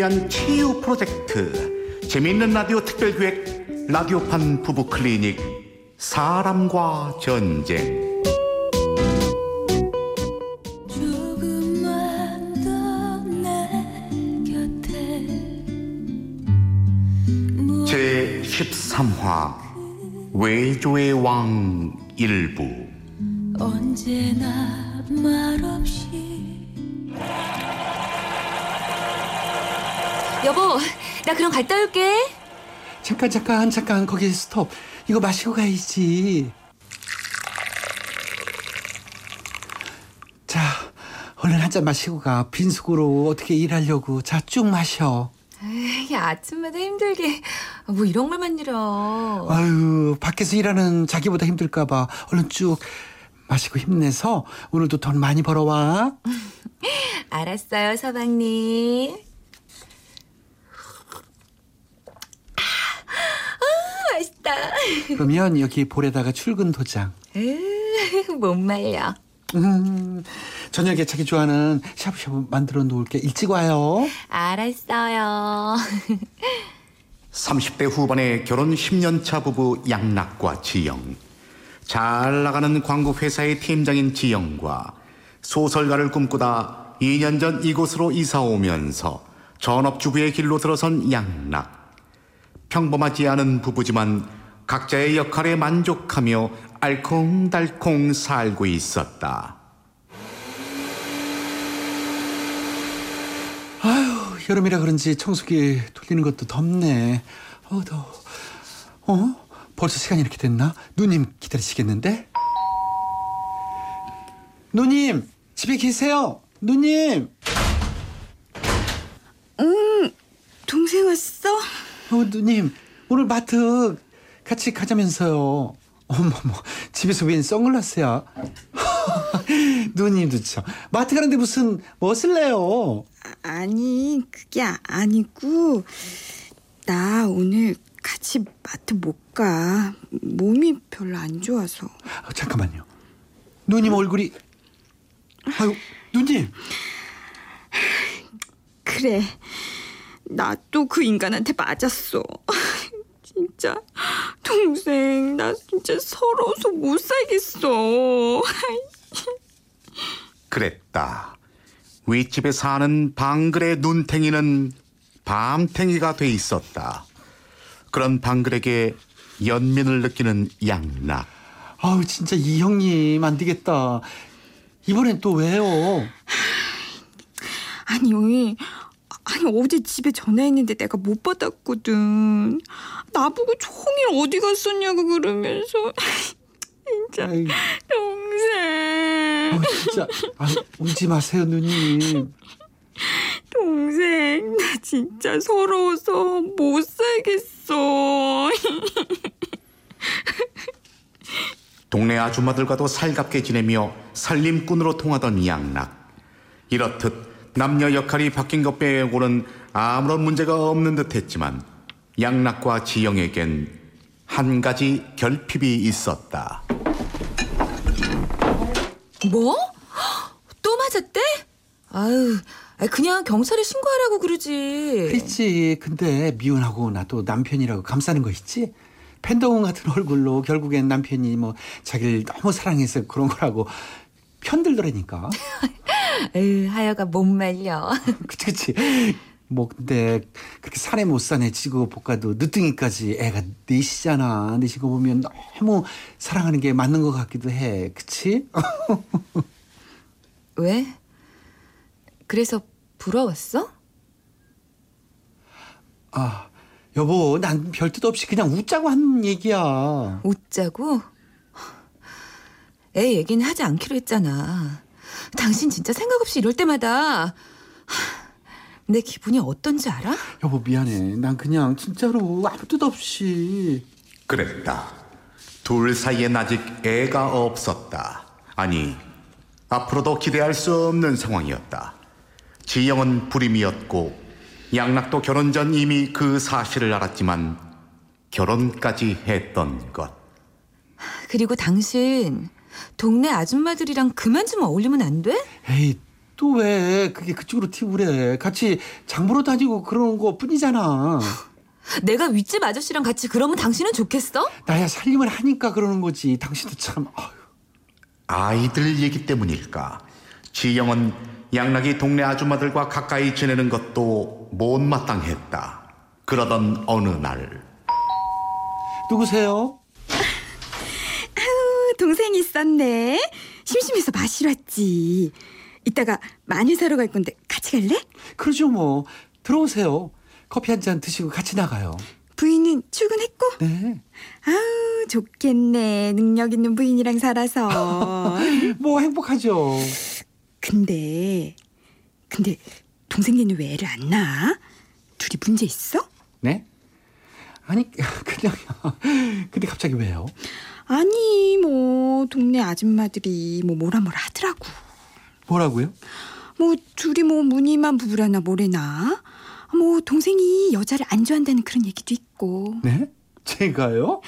위한 치유 프로젝트 재미있는 라디오 특별기획 라디오판 부부 클리닉 사람과 전쟁. 조금만 더내 곁에 제 13화 외조의 왕 일부. 언제나 말없이 여보, 나 그럼 갔다 올게. 잠깐 잠깐 잠깐. 거기 스톱. 이거 마시고 가야지. 자 얼른 한 잔 마시고 가. 빈속으로 어떻게 일하려고. 자 쭉 마셔. 에이, 아침마다 힘들게. 뭐 이런 말만 잃어. 아유 밖에서 일하는 자기보다 힘들까 봐. 얼른 쭉 마시고 힘내서 오늘도 돈 많이 벌어와. 알았어요, 서방님. 아, 맛있다. 그러면 여기 볼에다가 출근 도장 으, 못 말려. 음, 저녁에 자기 좋아하는 샤브샤브 만들어 놓을게 일찍 와요 알았어요. 30대 후반의 결혼 10년차 부부 양락과 지영 잘 나가는 광고 회사의 팀장인 지영과 소설가를 꿈꾸다 2년 전 이곳으로 이사 오면서 전업주부의 길로 들어선 양락 평범하지 않은 부부지만 각자의 역할에 만족하며 알콩달콩 살고 있었다. 아휴 여름이라 그런지 청소기 돌리는 것도 덥네 어 더워 어? 벌써 시간이 이렇게 됐나? 누님 기다리시겠는데? 누님 집에 계세요 누님 동생 왔어? 어 누님 오늘 마트 같이 가자면서요 어머 머 집에서 웬 선글라스야 누님도 참 마트 가는데 무슨 뭐 쓸래요 아니 그게 아- 아니고 나 오늘 같이 마트 못 가. 몸이 별로 안 좋아서. 어, 잠깐만요. 누님 얼굴이 아유 누님 그래. 나 또 그 인간한테 맞았어. 진짜 동생 나 진짜 서러워서 못 살겠어. 그랬다. 윗집에 사는 방글의 눈탱이는 밤탱이가 돼 있었다. 그런 방글에게 연민을 느끼는 양락. 아우 진짜 이 형님 안 되겠다. 이번엔 또 왜요? 아니 아니 어제 집에 전화했는데 내가 못 받았거든. 나보고 종일 어디 갔었냐고 그러면서 진짜 아이, 동생 아우, 진짜 아, 울지 마세요 누님. 동생 나 진짜 서러워서 못 살겠어. 동네 아줌마들과도 살갑게 지내며 살림꾼으로 통하던 양락. 이렇듯 남녀 역할이 바뀐 것 빼고는 아무런 문제가 없는 듯 했지만 양락과 지영에겐 한 가지 결핍이 있었다. 뭐? 또 맞았대? 아유, 그냥 경찰에 신고하라고 그러지. 그렇지. 근데 미혼하고 나도 남편이라고 감싸는 거 있지? 팬더공 같은 얼굴로 결국엔 남편이 뭐 자기를 너무 사랑해서 그런 거라고 편들더라니까. 에휴, 하여가 못 말려. 그치 그치. 뭐 근데 그렇게 산에 못 사네 지고 볶아도 늦둥이까지 애가 넷이잖아. 거 보면 너무 사랑하는 게 맞는 것 같기도 해. 그치? 왜? 그래서 부러웠어? 아 여보 난 별 뜻 없이 그냥 웃자고 한 얘기야. 웃자고? 애 얘기는 하지 않기로 했잖아. 당신 진짜 생각 없이 이럴 때마다 하, 내 기분이 어떤지 알아? 여보 미안해. 난 그냥 진짜로 아무 뜻 없이. 그랬다. 둘 사이엔 아직 애가 없었다. 아니, 앞으로도 기대할 수 없는 상황이었다. 지영은 불임이었고, 양락도 결혼 전 이미 그 사실을 알았지만, 결혼까지 했던 것. 그리고 당신 동네 아줌마들이랑 그만 좀 어울리면 안 돼? 에이 또 왜 그게 그쪽으로 튀고 그래. 같이 장보러 다니고 그러는 거 뿐이잖아. 내가 윗집 아저씨랑 같이 그러면 당신은 좋겠어? 나야 살림을 하니까 그러는 거지. 당신도 참. 아유. 아이들 얘기 때문일까? 지영은 양락이 동네 아줌마들과 가까이 지내는 것도 못마땅했다. 그러던 어느 날 누구세요? 동생이 있었네. 심심해서 마시러 왔지. 이따가 마늘 사러 갈 건데 같이 갈래? 그러죠 뭐. 들어오세요. 커피 한 잔 드시고 같이 나가요. 부인은 출근했고? 네. 아우, 좋겠네. 능력 있는 부인이랑 살아서. 뭐 행복하죠. 근데, 근데 동생네는 왜 애를 안 낳아? 둘이 문제 있어? 네? 아니 그냥요. 근데 갑자기 왜요? 아니, 뭐, 동네 아줌마들이 뭐 뭐라 뭐라 하더라고. 뭐라고요? 뭐, 둘이 뭐 무늬만 부부라나 뭐래나. 뭐, 동생이 여자를 안 좋아한다는 그런 얘기도 있고. 네? 제가요?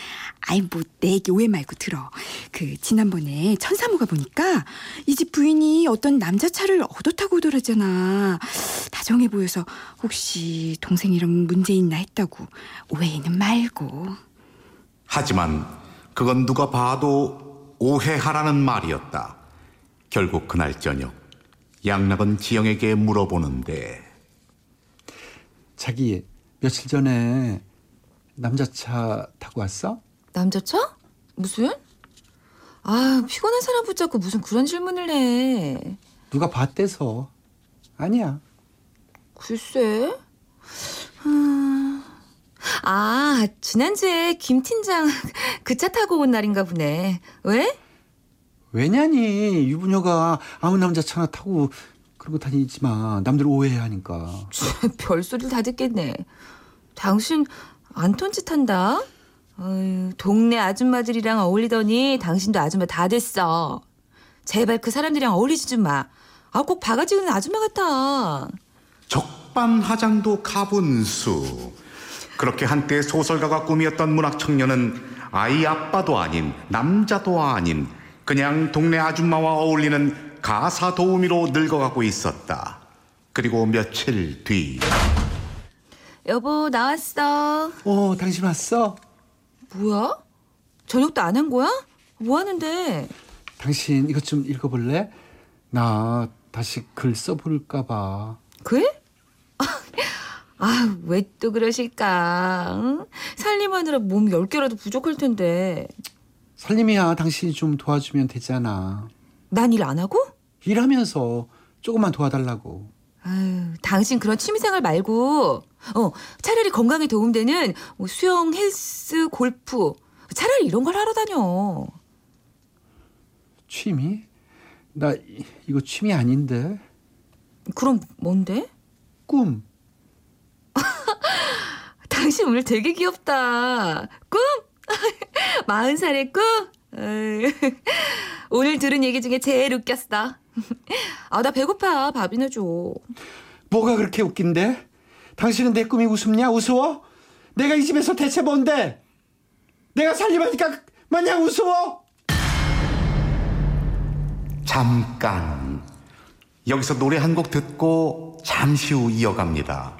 아이, 뭐, 내 얘기 오해 말고 들어. 그, 지난번에 천사모가 보니까 이 집 부인이 어떤 남자 차를 얻어 타고 오더라잖아. 다정해 보여서 혹시 동생이랑 문제 있나 했다고. 오해는 말고. 하지만 그건 누가 봐도 오해하라는 말이었다. 결국 그날 저녁 양락은 지영에게 물어보는데 자기 며칠 전에 남자차 타고 왔어? 남자차? 무슨? 아, 피곤한 사람 붙잡고 무슨 그런 질문을 해. 누가 봤대서. 아니야. 글쎄. 음. 아, 지난주에 김 팀장 그 차 타고 온 날인가 보네. 왜? 왜냐니 유부녀가 아무 남자 차나 타고 그러고 다니지 마. 남들 오해 하니까. 별소리를 다 듣겠네. 당신 안톤 짓 한다? 어휴, 동네 아줌마들이랑 어울리더니 당신도 아줌마 다 됐어. 제발 그 사람들이랑 어울리지 좀 마. 아, 꼭 바가지 는 아줌마 같아. 적반하장도 가분수. 그렇게 한때 소설가가 꿈이었던 문학 청년은 아이 아빠도 아닌 남자도 아닌 그냥 동네 아줌마와 어울리는 가사 도우미로 늙어가고 있었다. 그리고 며칠 뒤 여보, 나왔어. 어, 당신 왔어? 뭐야? 저녁도 안 한 거야? 뭐 하는데? 당신 이것 좀 읽어볼래? 나 다시 글 써볼까 봐. 글? 아, 왜 또 그러실까? 응? 살림하느라 몸 10개라도 부족할 텐데. 살림이야 당신이 좀 도와주면 되잖아. 난 일 안 하고? 일하면서 조금만 도와달라고. 아유, 당신 그런 취미생활 말고, 어, 차라리 건강에 도움되는 뭐 수영, 헬스, 골프. 차라리 이런 걸 하러 다녀. 취미? 나 이- 이거 취미 아닌데. 그럼 뭔데? 꿈. 당신 오늘 되게 귀엽다. 꿈? 마흔 살의 꿈? 아유, 오늘 들은 얘기 중에 제일 웃겼어. 아, 나 배고파. 밥이나 줘. 뭐가 그렇게 웃긴데? 당신은 내 꿈이 웃음냐? 우스워? 내가 이 집에서 대체 뭔데? 내가 살림하니까 마냥 우스워? 잠깐 여기서 노래 한 곡 듣고 잠시 후 이어갑니다.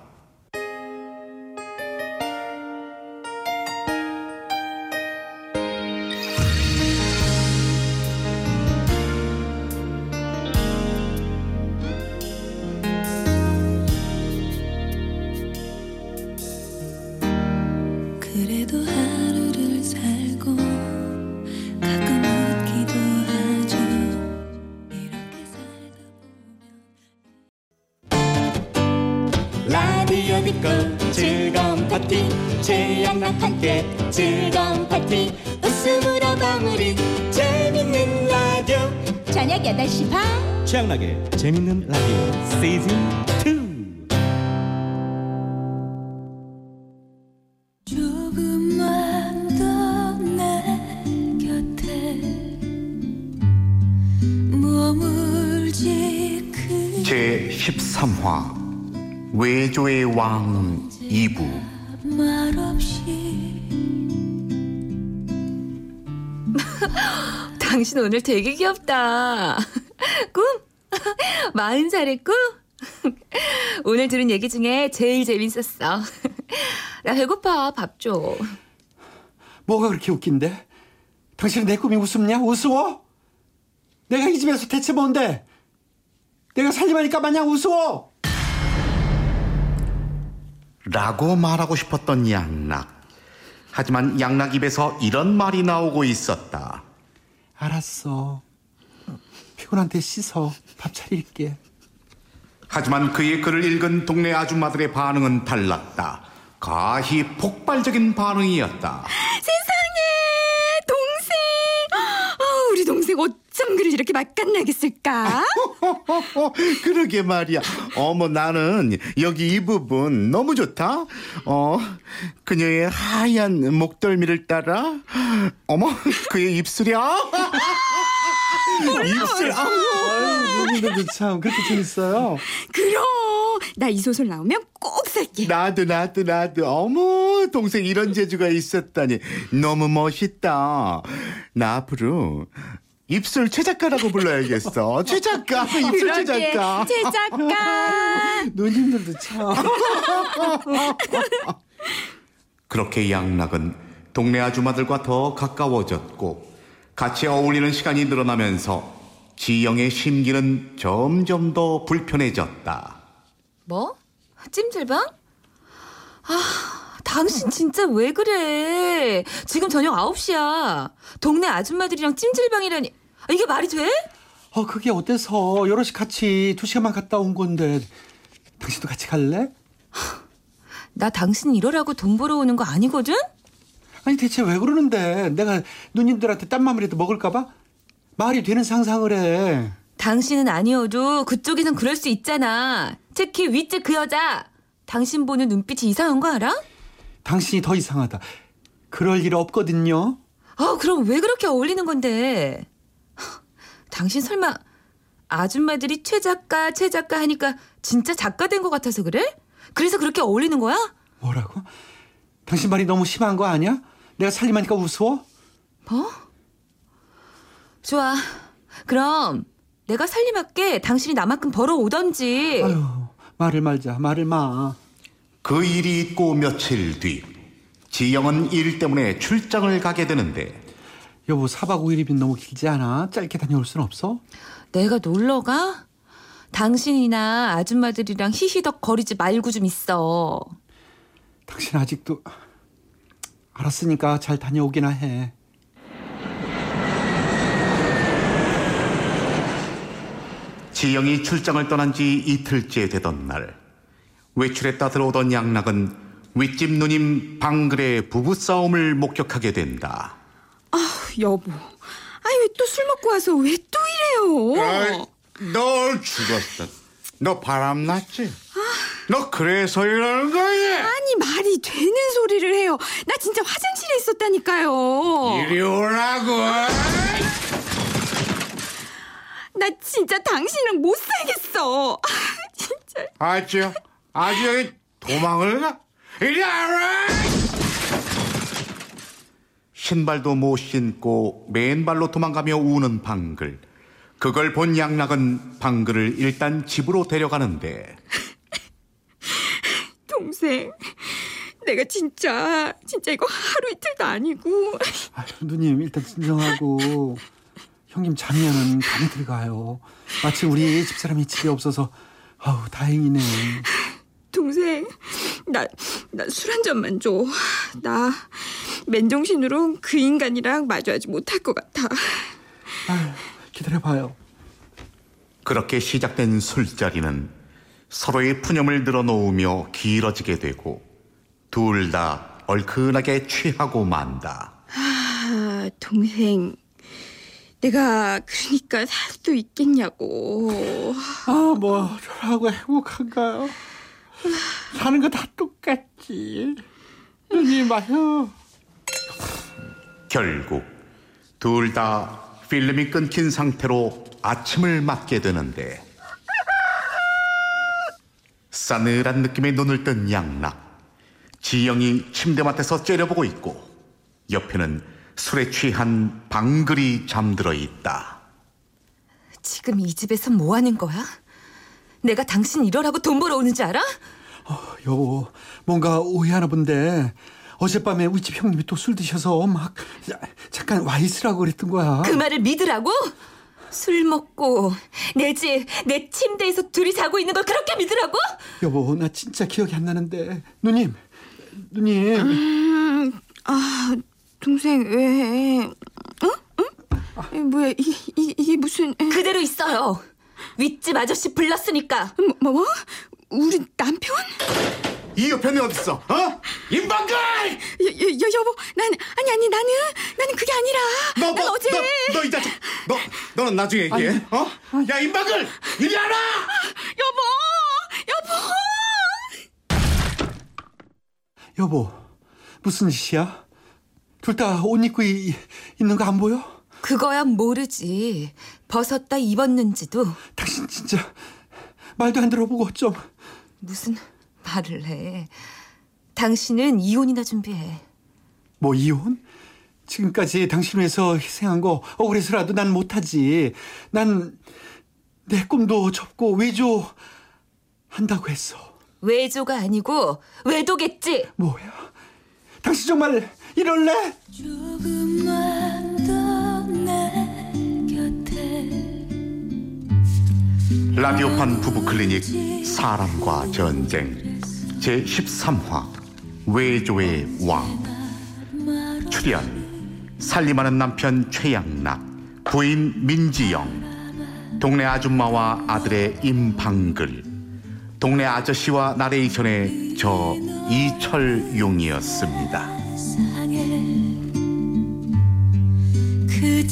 함께 즐거운 파티. 웃음으로 마무리. 재밌는 라디오. 저녁 8시 반. 최양락의 재밌는 라디오 시즌 2 조금만 더내 곁에 머물지 그제 13화 외조의 왕 2부 말없이 당신 오늘 되게 귀엽다. 꿈? 마흔 살했고? 오늘 들은 얘기 중에 제일 재밌었어. 나 배고파. 밥 줘. 뭐가 그렇게 웃긴데? 당신은 내 꿈이 웃음냐? 우스워? 내가 이 집에서 대체 뭔데? 내가 살림하니까 마냥 우스워? 라고 말하고 싶었던 양락. 하지만 양락 입에서 이런 말이 나오고 있었다. 알았어. 피곤한데 씻어. 밥 차릴게. 하지만 그의 글을 읽은 동네 아줌마들의 반응은 달랐다. 가히 폭발적인 반응이었다. 어쩜 글을 이렇게 맛깔나겠을까? 그러게 말이야. 어머 나는 여기 이 부분 너무 좋다. 어 그녀의 하얀 목덜미를 따라 어머 그의 입술이 아 입술 아 아유, 참 그렇게 재밌어요. 그럼 나 이 소설 나오면 꼭 살게. 나도 나도 나도 어머 동생 이런 재주가 있었다니 너무 멋있다. 나 앞으로 입술 최작가라고 불러야겠어. 최작가 입술 최작가. 제 작가. 누님들도 참. 그렇게 양락은 동네 아줌마들과 더 가까워졌고 같이 어울리는 시간이 늘어나면서 지영의 심기는 점점 더 불편해졌다. 뭐? 찜질방? 아, 당신 진짜 왜 그래? 지금 저녁 9시야. 동네 아줌마들이랑 찜질방이라니. 아, 이게 말이 돼? 어, 그게 어때서 여럿이 같이 두 시간만 갔다 온 건데 당신도 같이 갈래? 나 당신 이러라고 돈 벌어 오는 거 아니거든? 아니 대체 왜 그러는데 내가 누님들한테 딴맘이라도 먹을까봐 말이 되는 상상을 해. 당신은 아니어도 그쪽에선 그럴 수 있잖아. 특히 윗집 그 여자. 당신 보는 눈빛이 이상한 거 알아? 당신이 더 이상하다. 그럴 일 없거든요. 아, 그럼 왜 그렇게 어울리는 건데? 당신 설마 아줌마들이 최 작가, 최 작가 하니까 진짜 작가 된 것 같아서 그래? 그래서 그렇게 어울리는 거야? 뭐라고? 당신 말이 너무 심한 거 아니야? 내가 살림하니까 우스워? 뭐? 좋아. 그럼 내가 살림할게. 당신이 나만큼 벌어오던지. 아유 말을 말자 말을 마. 그 일이 있고 며칠 뒤 지영은 일 때문에 출장을 가게 되는데 여보 4박 5일이면 너무 길지 않아? 짧게 다녀올 순 없어? 내가 놀러 가? 당신이나 아줌마들이랑 히히덕 거리지 말고 좀 있어. 당신 아직도 알았으니까 잘 다녀오기나 해. 지영이 출장을 떠난 지 이틀째 되던 날 외출했다 들어오던 양락은 윗집 누님 방글의 부부싸움을 목격하게 된다. 여보. 아니 왜 또 술 먹고 와서 왜 또 이래요? 너 죽었어. 너 바람났지? 너 그래서 이러는 거야? 아니 말이 되는 소리를 해요. 나 진짜 화장실에 있었다니까요. 이리 오라고. 나 진짜 당신은 못 살겠어. 아, 진짜. 아주 아주 여기 도망을 가? 이리 와라! 신발도 못 신고 맨발로 도망가며 우는 방글. 그걸 본 양락은 방글을 일단 집으로 데려가는데 동생. 내가 진짜 진짜 이거 하루 이틀도 아니고 아유, 누님 일단 진정하고 형님 자면은 감이 들어가요. 마치 우리 집사람이 집에 없어서 아우 다행이네. 동생 나 나 술 한 잔만 줘. 나 맨정신으로 그 인간이랑 마주하지 못할 것 같아. 아유, 기다려봐요. 그렇게 시작된 술자리는 서로의 푸념을 늘어놓으며 길어지게 되고 둘 다 얼큰하게 취하고 만다. 아, 동생. 내가 그러니까 살수 있겠냐고. 아, 뭐 저하고 행복한가요? 사는 거 다 똑같지. 누님 마요. 결국 둘 다 필름이 끊긴 상태로 아침을 맞게 되는데 싸늘한 느낌의 눈을 뜬 양락 지영이 침대맡에서 째려보고 있고 옆에는 술에 취한 방글이 잠들어 있다 지금 이 집에서 뭐 하는 거야? 내가 당신 이러라고 돈 벌어 오는 줄 알아? 여보, 뭔가 오해하나 본데 어젯밤에 우리 집 형님이 또 술 드셔서 막 야, 잠깐 와 있으라고 그랬던 거야. 그 말을 믿으라고? 술 먹고 내 집, 내 침대에서 둘이 자고 있는 걸 그렇게 믿으라고? 여보, 나 진짜 기억이 안 나는데 누님, 누님. 음, 아, 동생 왜? 어? 어? 이, 뭐야? 이, 이, 이게 무슨? 에, 그대로 있어요. 윗집 아저씨 불렀으니까. 뭐, 뭐? 우리 남편? 이 옆에는 어딨어? 어? 임방글! 여, 여, 여, 여보, 난 아니 아니 나는 나는 그게 아니라 너, 난 너, 어제 너, 너 이 자식, 너, 너는 나중에 얘기해. 어? 야, 임방글! 이리 와라! 여보, 여보. 여보, 무슨 짓이야? 둘 다 옷 입고 이- 있는 거 안 보여? 그거야 모르지. 벗었다 입었는지도 당신 진짜 말도 안 들어보고 좀 무슨 말을 해. 당신은 이혼이나 준비해. 뭐 이혼? 지금까지 당신 위해서 희생한 거 억울해서라도 난 못하지. 난 내 꿈도 접고 외조 한다고 했어. 외조가 아니고 외도겠지. 뭐야? 당신 정말 이럴래? 조금만 라디오판 부부 클리닉 사랑과 전쟁 제 13화 외조의 왕 출연 살림하는 남편 최양락 부인 민지영 동네 아줌마와 아들의 임방글 동네 아저씨와 나레이션의 저 이철용이었습니다. 그